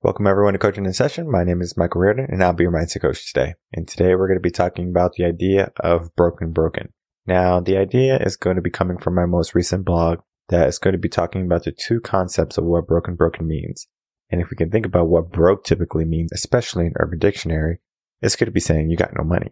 Welcome everyone to Coaching in Session. My name is Michael Rearden and I'll be your mindset coach today. And today we're going to be talking about the idea of broken broken. Now, the idea is going to be coming from my most recent blog that is going to be talking about the two concepts of what broken broken means. And if we can think about what broke typically means, especially in Urban Dictionary, it's going to be saying you got no money.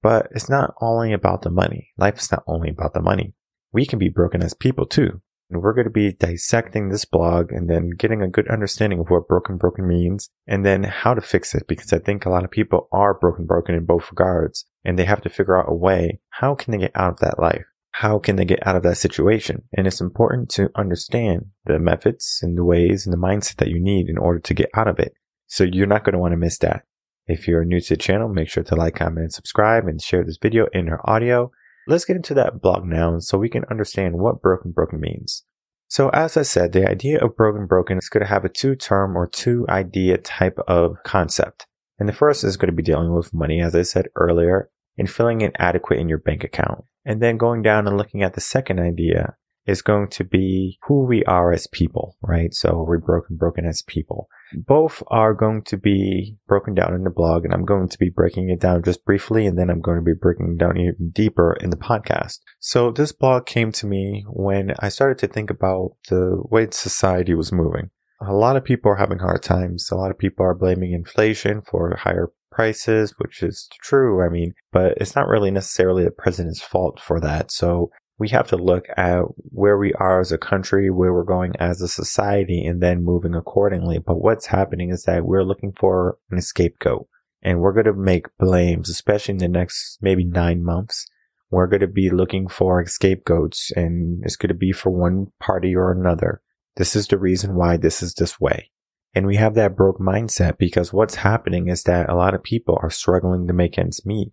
But it's not only about the money. Life is not only about the money. We can be broken as people too. And we're going to be dissecting this blog and then getting a good understanding of what broken broken means and then how to fix it because I think a lot of people are broken broken in both regards and they have to figure out a way. How can they get out of that life? How can they get out of that situation? And it's important to understand the methods and the ways and the mindset that you need in order to get out of it. So you're not going to want to miss that. If you're new to the channel, make sure to like, comment, and subscribe and share this video in our audio. Let's get into that blog now so we can understand what broken broken means. So as I said, the idea of broken broken is going to have a two term or two idea type of concept. And the first is going to be dealing with money, as I said earlier, and feeling inadequate in your bank account. And then going down and looking at the second idea is going to be who we are as people, right? So we're broken, broken as people. Both are going to be broken down in the blog and I'm going to be breaking it down just briefly and then I'm going to be breaking down even deeper in the podcast. So this blog came to me when I started to think about the way society was moving. A lot of people are having hard times. A lot of people are blaming inflation for higher prices, which is true. I mean, but it's not really necessarily the president's fault for that. So we have to look at where we are as a country, where we're going as a society, and then moving accordingly. But what's happening is that we're looking for an scapegoat and we're going to make blames, especially in the next maybe nine months. We're going to be looking for scapegoats and it's going to be for one party or another. This is the reason why this is this way. And we have that broke mindset because what's happening is that a lot of people are struggling to make ends meet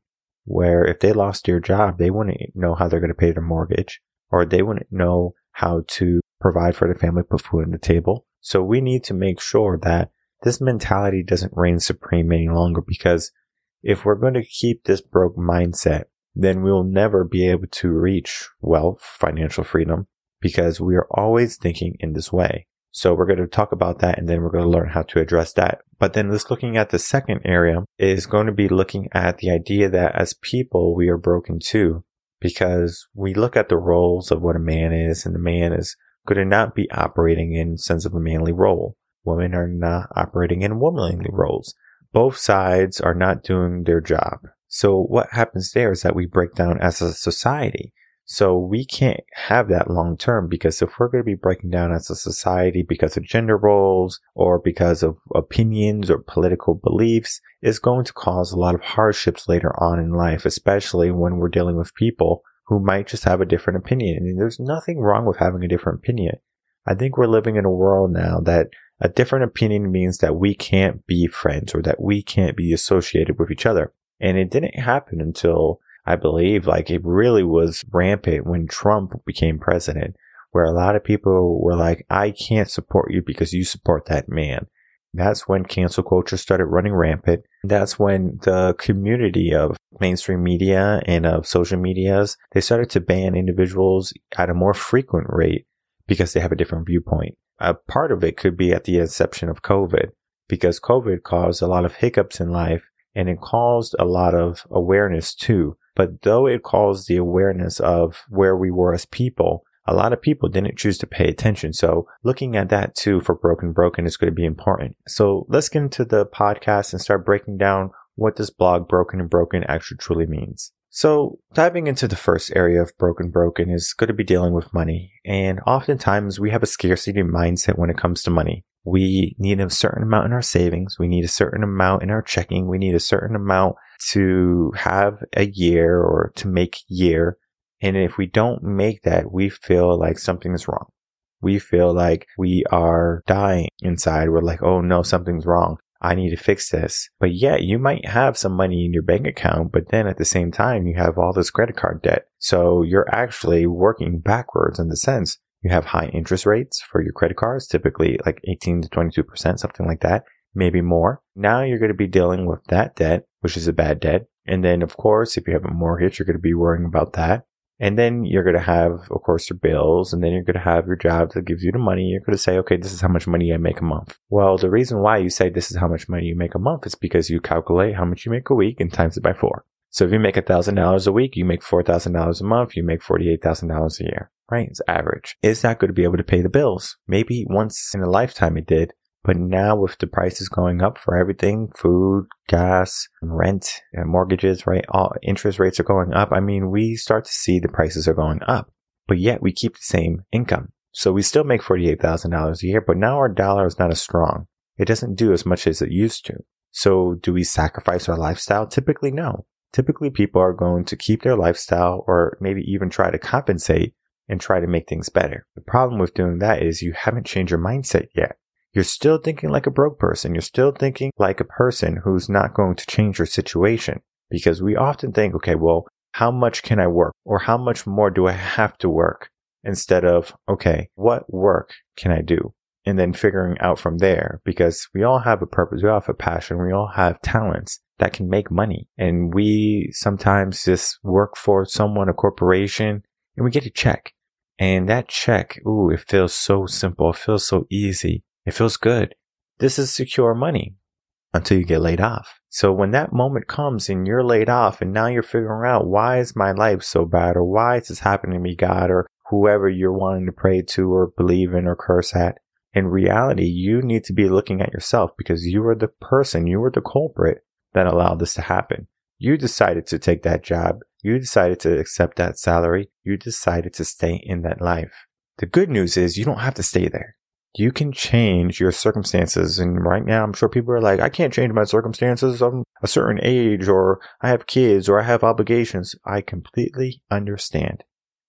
where if they lost their job, they wouldn't know how they're going to pay their mortgage or they wouldn't know how to provide for their family, put food on the table. So we need to make sure that this mentality doesn't reign supreme any longer because if we're going to keep this broke mindset, then we'll never be able to reach wealth, financial freedom because we are always thinking in this way. So we're going to talk about that and then we're going to learn how to address that. But then this looking at the second area is going to be looking at the idea that as people, we are broken too, because we look at the roles of what a man is and the man is going to not be operating in sense of a manly role. Women are not operating in womanly roles. Both sides are not doing their job. So what happens there is that we break down as a society. So we can't have that long term because if we're going to be breaking down as a society because of gender roles or because of opinions or political beliefs, it's going to cause a lot of hardships later on in life, especially when we're dealing with people who might just have a different opinion. And there's nothing wrong with having a different opinion. I think we're living in a world now that a different opinion means that we can't be friends or that we can't be associated with each other. And it didn't happen until I believe like it really was rampant when Trump became president, where a lot of people were like, I can't support you because you support that man. That's when cancel culture started running rampant. That's when the community of mainstream media and of social medias, they started to ban individuals at a more frequent rate because they have a different viewpoint. A part of it could be at the inception of COVID because COVID caused a lot of hiccups in life and it caused a lot of awareness too but though it calls the awareness of where we were as people, a lot of people didn't choose to pay attention. So looking at that too for Broken Broken is going to be important. So let's get into the podcast and start breaking down what this blog Broken and Broken actually truly means. So diving into the first area of Broken Broken is going to be dealing with money. And oftentimes we have a scarcity mindset when it comes to money. We need a certain amount in our savings. We need a certain amount in our checking. We need a certain amount to have a year or to make year. And if we don't make that, we feel like something is wrong. We feel like we are dying inside. We're like, oh no, something's wrong. I need to fix this. But yet you might have some money in your bank account, but then at the same time, you have all this credit card debt. So you're actually working backwards in the sense you have high interest rates for your credit cards, typically like 18 to 22%, something like that, maybe more. Now you're going to be dealing with that debt, which is a bad debt. And then, of course, if you have a mortgage, you're going to be worrying about that. And then you're going to have, of course, your bills, and then you're going to have your job that gives you the money. You're going to say, okay, this is how much money I make a month. Well, the reason why you say this is how much money you make a month is because you calculate how much you make a week and times it by four. So if you make $1,000 a week, you make $4,000 a month, you make $48,000 a year, right? It's average. Is that going to be able to pay the bills? Maybe once in a lifetime it did, but now with the prices going up for everything, food, gas, rent, mortgages, right? All interest rates are going up. I mean, we start to see the prices are going up, but yet we keep the same income. So we still make $48,000 a year, but now our dollar is not as strong. It doesn't do as much as it used to. So do we sacrifice our lifestyle? Typically, no. Typically, people are going to keep their lifestyle or maybe even try to compensate and try to make things better. The problem with doing that is you haven't changed your mindset yet. You're still thinking like a broke person. You're still thinking like a person who's not going to change your situation because we often think, okay, well, how much can I work or how much more do I have to work instead of, okay, what work can I do? And then figuring out from there because we all have a purpose. We all have a passion. We all have talents that can make money. And we sometimes just work for someone, a corporation, and we get a check. And that check, ooh, it feels so simple. It feels so easy. It feels good. This is secure money until you get laid off. So when that moment comes and you're laid off and now you're figuring out why is my life so bad or why is this happening to me, God, or whoever you're wanting to pray to or believe in or curse at. In reality, you need to be looking at yourself because you are the person, you are the culprit that allowed this to happen. You decided to take that job. You decided to accept that salary. You decided to stay in that life. The good news is you don't have to stay there you can change your circumstances. And right now, I'm sure people are like, I can't change my circumstances. I'm a certain age, or I have kids, or I have obligations. I completely understand.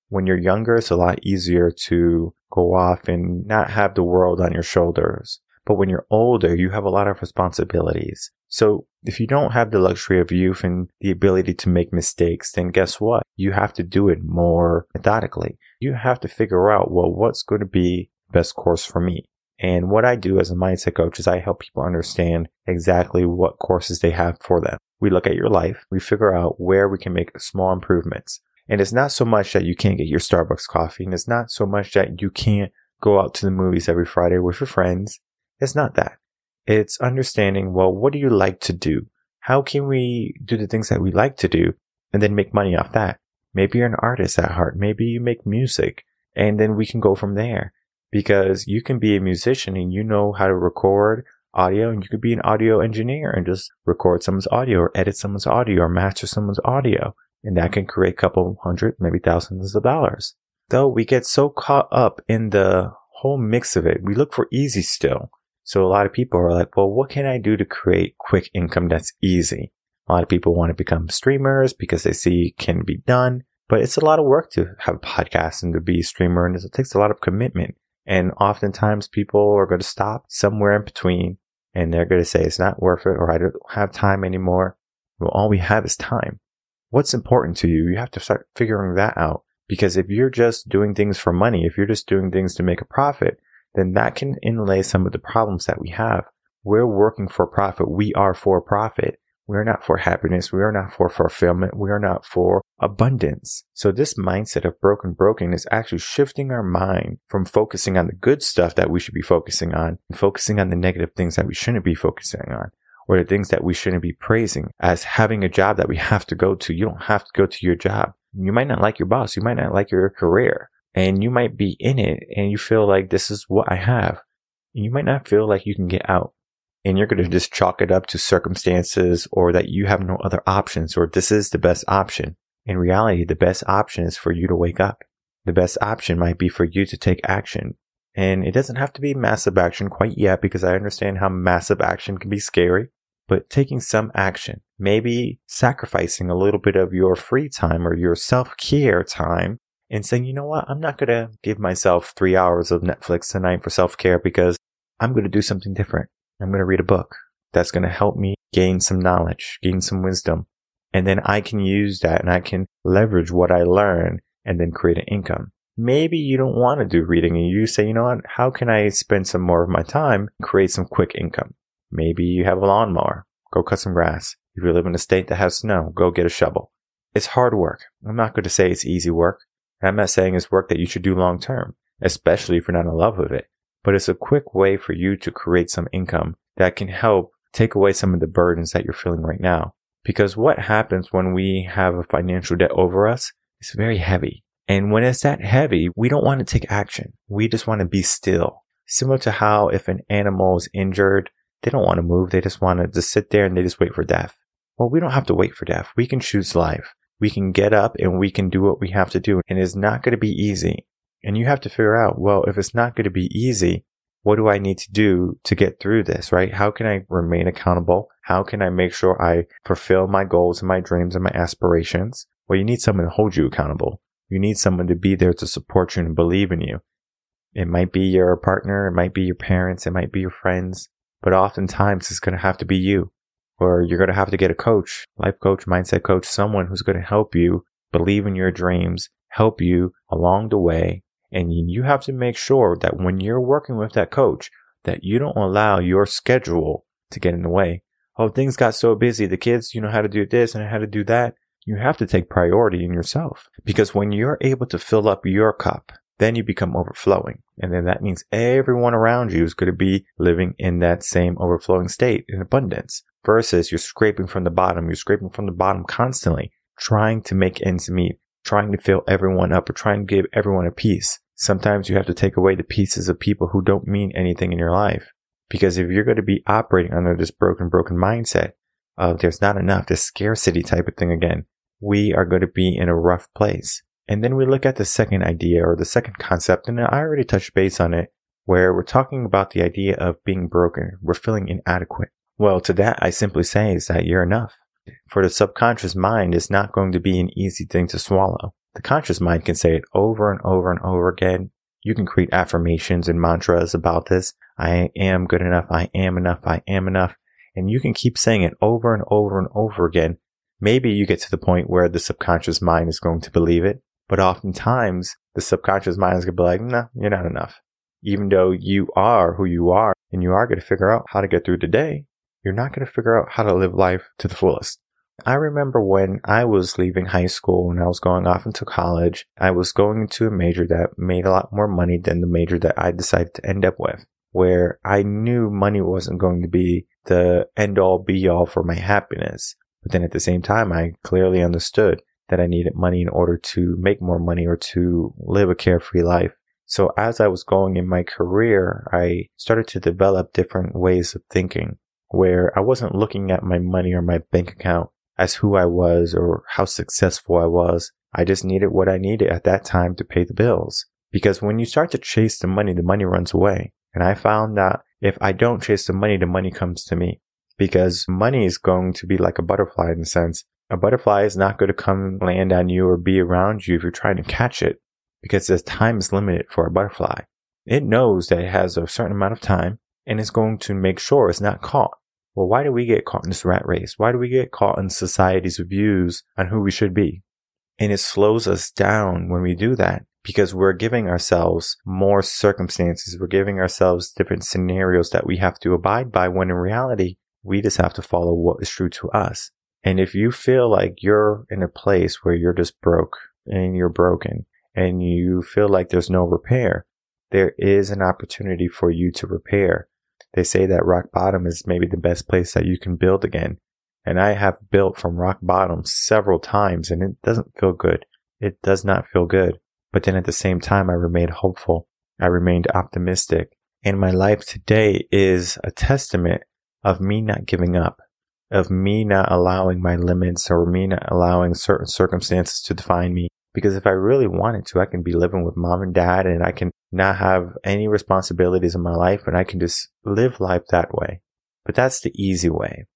When you're younger, it's a lot easier to go off and not have the world on your shoulders. But when you're older, you have a lot of responsibilities. So if you don't have the luxury of youth and the ability to make mistakes, then guess what? You have to do it more methodically. You have to figure out, well, what's going to be best course for me. And what I do as a mindset coach is I help people understand exactly what courses they have for them. We look at your life, we figure out where we can make small improvements. And it's not so much that you can't get your Starbucks coffee, and it's not so much that you can't go out to the movies every Friday with your friends. It's not that. It's understanding, well, what do you like to do? How can we do the things that we like to do and then make money off that? Maybe you're an artist at heart. Maybe you make music and then we can go from there because you can be a musician and you know how to record audio and you could be an audio engineer and just record someone's audio or edit someone's audio or master someone's audio. And that can create a couple hundred, maybe thousands of dollars. Though we get so caught up in the whole mix of it, we look for easy still. So a lot of people are like, well, what can I do to create quick income that's easy? A lot of people want to become streamers because they see it can be done, but it's a lot of work to have a podcast and to be a streamer and it takes a lot of commitment. And oftentimes people are going to stop somewhere in between and they're going to say it's not worth it or I don't have time anymore. Well, all we have is time. What's important to you? You have to start figuring that out because if you're just doing things for money, if you're just doing things to make a profit, then that can inlay some of the problems that we have. We're working for profit. We are for profit. We're not for happiness. We are not for fulfillment. We are not for abundance. So this mindset of broken broken is actually shifting our mind from focusing on the good stuff that we should be focusing on and focusing on the negative things that we shouldn't be focusing on or the things that we shouldn't be praising as having a job that we have to go to. You don't have to go to your job. You might not like your boss. You might not like your career and you might be in it and you feel like this is what I have. You might not feel like you can get out and you're going to just chalk it up to circumstances or that you have no other options or this is the best option. In reality, the best option is for you to wake up. The best option might be for you to take action. And it doesn't have to be massive action quite yet because I understand how massive action can be scary, but taking some action, maybe sacrificing a little bit of your free time or your self care time and saying, you know what? I'm not going to give myself three hours of Netflix tonight for self care because I'm going to do something different. I'm going to read a book that's going to help me gain some knowledge, gain some wisdom. And then I can use that and I can leverage what I learn and then create an income. Maybe you don't want to do reading and you say, you know what? How can I spend some more of my time and create some quick income? Maybe you have a lawnmower. Go cut some grass. If you live in a state that has snow, go get a shovel. it's hard work. I'm not going to say it's easy work. I'm not saying it's work that you should do long term, especially if you're not in love with it. But it's a quick way for you to create some income that can help take away some of the burdens that you're feeling right now. Because what happens when we have a financial debt over us is very heavy. And when it's that heavy, we don't want to take action. We just want to be still. Similar to how if an animal is injured, they don't want to move. They just want to just sit there and they just wait for death. Well, we don't have to wait for death. We can choose life. We can get up and we can do what we have to do. And it's not going to be easy. And you have to figure out, well, if it's not going to be easy, what do I need to do to get through this, right? How can I remain accountable? How can I make sure I fulfill my goals and my dreams and my aspirations? Well, you need someone to hold you accountable. You need someone to be there to support you and believe in you. It might be your partner. It might be your parents. It might be your friends, but oftentimes it's going to have to be you or you're going to have to get a coach, life coach, mindset coach, someone who's going to help you believe in your dreams, help you along the way. And you have to make sure that when you're working with that coach, that you don't allow your schedule to get in the way. Oh, things got so busy. The kids, you know how to do this and how to do that. You have to take priority in yourself because when you're able to fill up your cup, then you become overflowing. And then that means everyone around you is going to be living in that same overflowing state in abundance versus you're scraping from the bottom. You're scraping from the bottom constantly, trying to make ends meet, trying to fill everyone up or trying to give everyone a piece. Sometimes you have to take away the pieces of people who don't mean anything in your life. Because if you're going to be operating under this broken, broken mindset of there's not enough, this scarcity type of thing again, we are going to be in a rough place. And then we look at the second idea or the second concept, and I already touched base on it, where we're talking about the idea of being broken. We're feeling inadequate. Well, to that, I simply say is that you're enough. For the subconscious mind, is not going to be an easy thing to swallow. The conscious mind can say it over and over and over again. You can create affirmations and mantras about this. I am good enough. I am enough. I am enough. And you can keep saying it over and over and over again. Maybe you get to the point where the subconscious mind is going to believe it. But oftentimes the subconscious mind is going to be like, no, you're not enough. Even though you are who you are and you are going to figure out how to get through the day, you're not going to figure out how to live life to the fullest. I remember when I was leaving high school and I was going off into college, I was going into a major that made a lot more money than the major that I decided to end up with, where I knew money wasn't going to be the end all be all for my happiness. But then at the same time, I clearly understood that I needed money in order to make more money or to live a carefree life. So as I was going in my career, I started to develop different ways of thinking where I wasn't looking at my money or my bank account as who I was or how successful I was. I just needed what I needed at that time to pay the bills. Because when you start to chase the money, the money runs away. And I found that if I don't chase the money, the money comes to me. Because money is going to be like a butterfly in a sense. A butterfly is not going to come land on you or be around you if you're trying to catch it. Because the time is limited for a butterfly. It knows that it has a certain amount of time and it's going to make sure it's not caught. Well, why do we get caught in this rat race? Why do we get caught in society's views on who we should be? And it slows us down when we do that because we're giving ourselves more circumstances. We're giving ourselves different scenarios that we have to abide by when in reality, we just have to follow what is true to us. And if you feel like you're in a place where you're just broke and you're broken and you feel like there's no repair, there is an opportunity for you to repair. They say that rock bottom is maybe the best place that you can build again. And I have built from rock bottom several times and it doesn't feel good. It does not feel good. But then at the same time, I remained hopeful. I remained optimistic. And my life today is a testament of me not giving up, of me not allowing my limits or me not allowing certain circumstances to define me, because if I really wanted to, I can be living with mom and dad and I can not have any responsibilities in my life and I can just live life that way. But that's the easy way.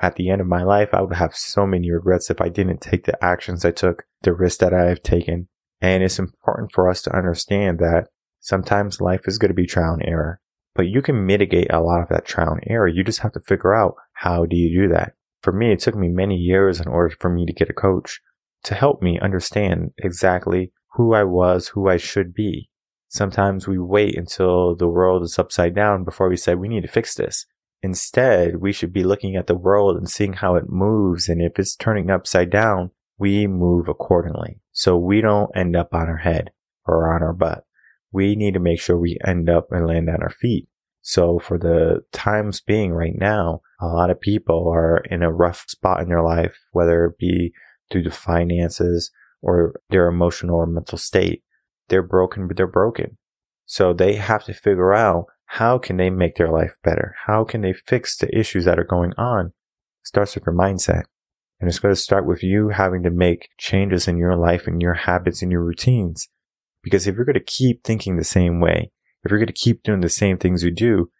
At the end of my life, I would have so many regrets if I didn't take the actions I took, the risks that I have taken. And it's important for us to understand that sometimes life is going to be trial and error, but you can mitigate a lot of that trial and error. You just have to figure out how do you do that? For me, it took me many years in order for me to get a coach to help me understand exactly who I was, who I should be. Sometimes we wait until the world is upside down before we say we need to fix this. Instead, we should be looking at the world and seeing how it moves. And if it's turning upside down, we move accordingly. So we don't end up on our head or on our butt. We need to make sure we end up and land on our feet. So for the times being right now, a lot of people are in a rough spot in their life, whether it be due to finances or their emotional or mental state. They're broken, but they're broken. So they have to figure out how can they make their life better? How can they fix the issues that are going on? It starts with your mindset. And it's going to start with you having to make changes in your life and your habits and your routines. Because if you're going to keep thinking the same way, if you're going to keep doing the same things you do,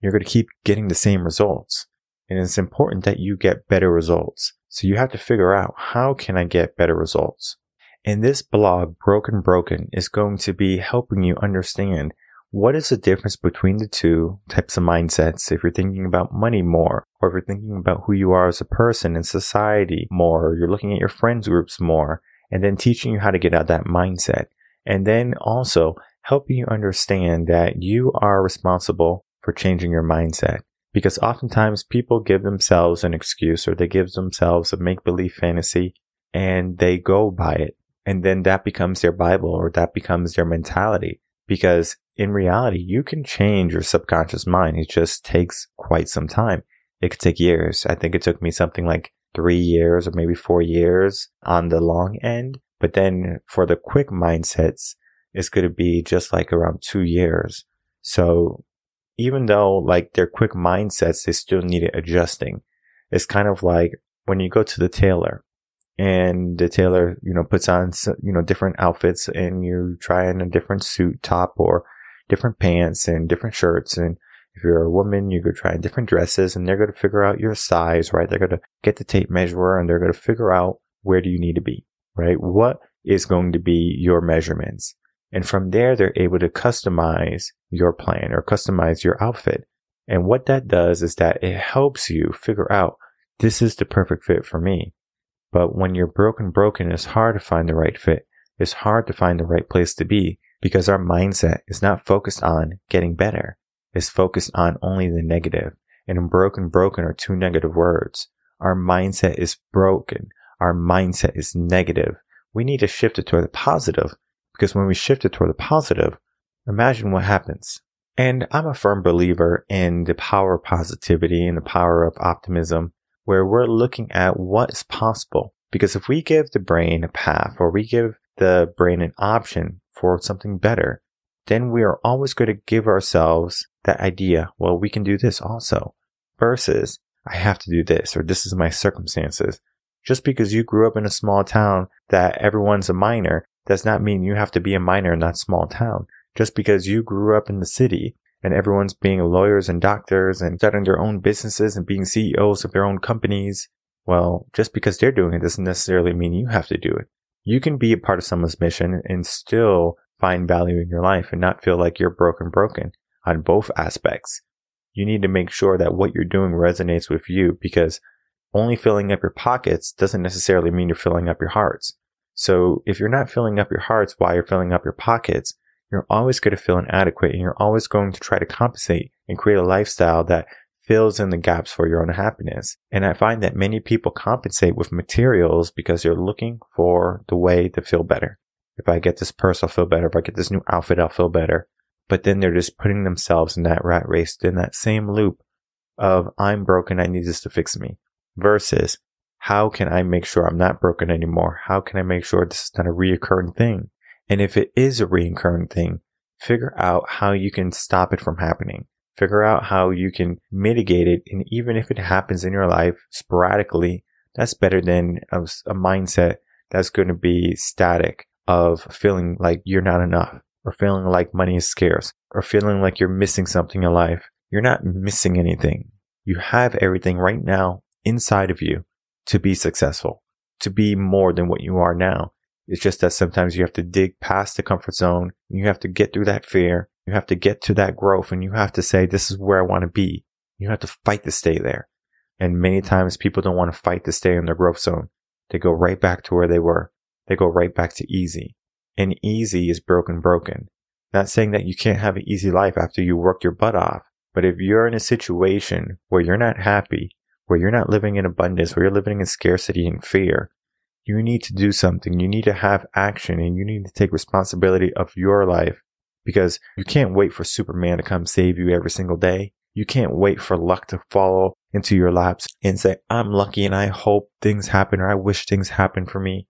you're going to keep getting the same results. And it's important that you get better results. So you have to figure out how can I get better results? And this blog, Broken Broken, is going to be helping you understand what is the difference between the two types of mindsets if you're thinking about money more, or if you're thinking about who you are as a person in society more, or you're looking at your friends groups more, and then teaching you how to get out that mindset. And then also helping you understand that you are responsible for changing your mindset. Because oftentimes people give themselves an excuse or they give themselves a make believe fantasy and they go by it. And then that becomes their Bible or that becomes their mentality. Because in reality, you can change your subconscious mind. It just takes quite some time. It could take years. I think it took me something like three years or maybe four years on the long end. But then for the quick mindsets, it's going to be just like around two years. So even though like their quick mindsets, they still need adjusting. It's kind of like when you go to the tailor and the tailor, you know, puts on, you know, different outfits and you try on a different suit top or different pants and different shirts. And if you're a woman, you go try different dresses and they're going to figure out your size, right? They're going to get the tape measure and they're going to figure out where do you need to be, right? What is going to be your measurements? And from there, they're able to customize your plan or customize your outfit. And what that does is that it helps you figure out this is the perfect fit for me. But when you're broken, broken, it's hard to find the right fit. It's hard to find the right place to be because our mindset is not focused on getting better. It's focused on only the negative. And broken, broken are two negative words. Our mindset is broken. Our mindset is negative. We need to shift it toward the positive because when we shift it toward the positive, imagine what happens. And I'm a firm believer in the power of positivity and the power of optimism, where we're looking at what is possible. Because if we give the brain a path or we give the brain an option for something better, then we are always going to give ourselves that idea, well, we can do this also, versus I have to do this or this is my circumstances. Just because you grew up in a small town that everyone's a miner does not mean you have to be a miner in that small town. Just because you grew up in the city and everyone's being lawyers and doctors and starting their own businesses and being CEOs of their own companies, well, just because they're doing it doesn't necessarily mean you have to do it. You can be a part of someone's mission and still find value in your life and not feel like you're broken broken on both aspects. You need to make sure that what you're doing resonates with you because only filling up your pockets doesn't necessarily mean you're filling up your hearts. So if you're not filling up your hearts while you're filling up your pockets, you're always going to feel inadequate and you're always going to try to compensate and create a lifestyle that fills in the gaps for your own happiness. And I find that many people compensate with materials because they're looking for the way to feel better. If I get this purse, I'll feel better. If I get this new outfit, I'll feel better. But then they're just putting themselves in that rat race, in that same loop of I'm broken. I need this to fix me versus how can I make sure I'm not broken anymore? How can I make sure this is not a reoccurring thing? And if it is a reoccurring thing, figure out how you can stop it from happening. Figure out how you can mitigate it. And even if it happens in your life sporadically, that's better than a, a mindset that's going to be static of feeling like you're not enough or feeling like money is scarce or feeling like you're missing something in life. You're not missing anything. You have everything right now inside of you to be successful, to be more than what you are now. It's just that sometimes you have to dig past the comfort zone. You have to get through that fear. You have to get to that growth and you have to say, this is where I want to be. You have to fight to stay there. And many mm-hmm. times people don't want to fight to stay in their growth zone. They go right back to where they were. They go right back to easy. And easy is broken, broken. Not saying that you can't have an easy life after you work your butt off. But if you're in a situation where you're not happy, where you're not living in abundance, where you're living in scarcity and fear, You need to do something. You need to have action and you need to take responsibility of your life because you can't wait for Superman to come save you every single day. You can't wait for luck to follow into your laps and say, I'm lucky and I hope things happen or I wish things happen for me.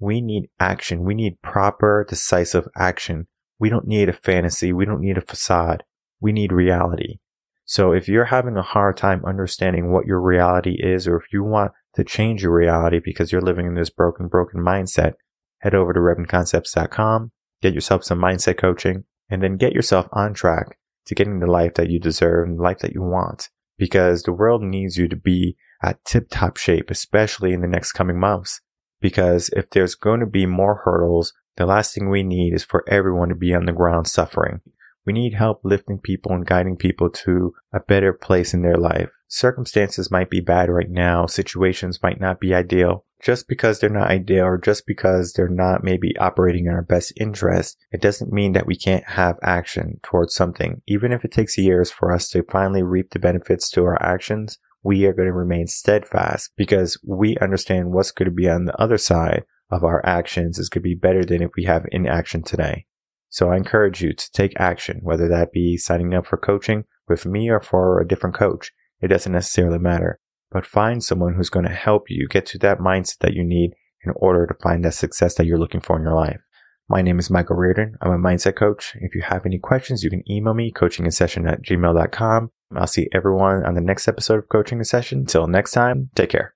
We need action. We need proper, decisive action. We don't need a fantasy. We don't need a facade. We need reality. So if you're having a hard time understanding what your reality is, or if you want to change your reality because you're living in this broken, broken mindset, head over to RevenConcepts.com, get yourself some mindset coaching, and then get yourself on track to getting the life that you deserve and the life that you want. Because the world needs you to be at tip top shape, especially in the next coming months. Because if there's going to be more hurdles, the last thing we need is for everyone to be on the ground suffering. We need help lifting people and guiding people to a better place in their life. Circumstances might be bad right now. Situations might not be ideal. Just because they're not ideal or just because they're not maybe operating in our best interest, it doesn't mean that we can't have action towards something. Even if it takes years for us to finally reap the benefits to our actions, we are going to remain steadfast because we understand what's going to be on the other side of our actions is going to be better than if we have inaction today. So I encourage you to take action, whether that be signing up for coaching with me or for a different coach. It doesn't necessarily matter, but find someone who's going to help you get to that mindset that you need in order to find that success that you're looking for in your life. My name is Michael Rearden. I'm a mindset coach. If you have any questions, you can email me coachinginsession at gmail.com. I'll see everyone on the next episode of Coaching in Session. Until next time, take care.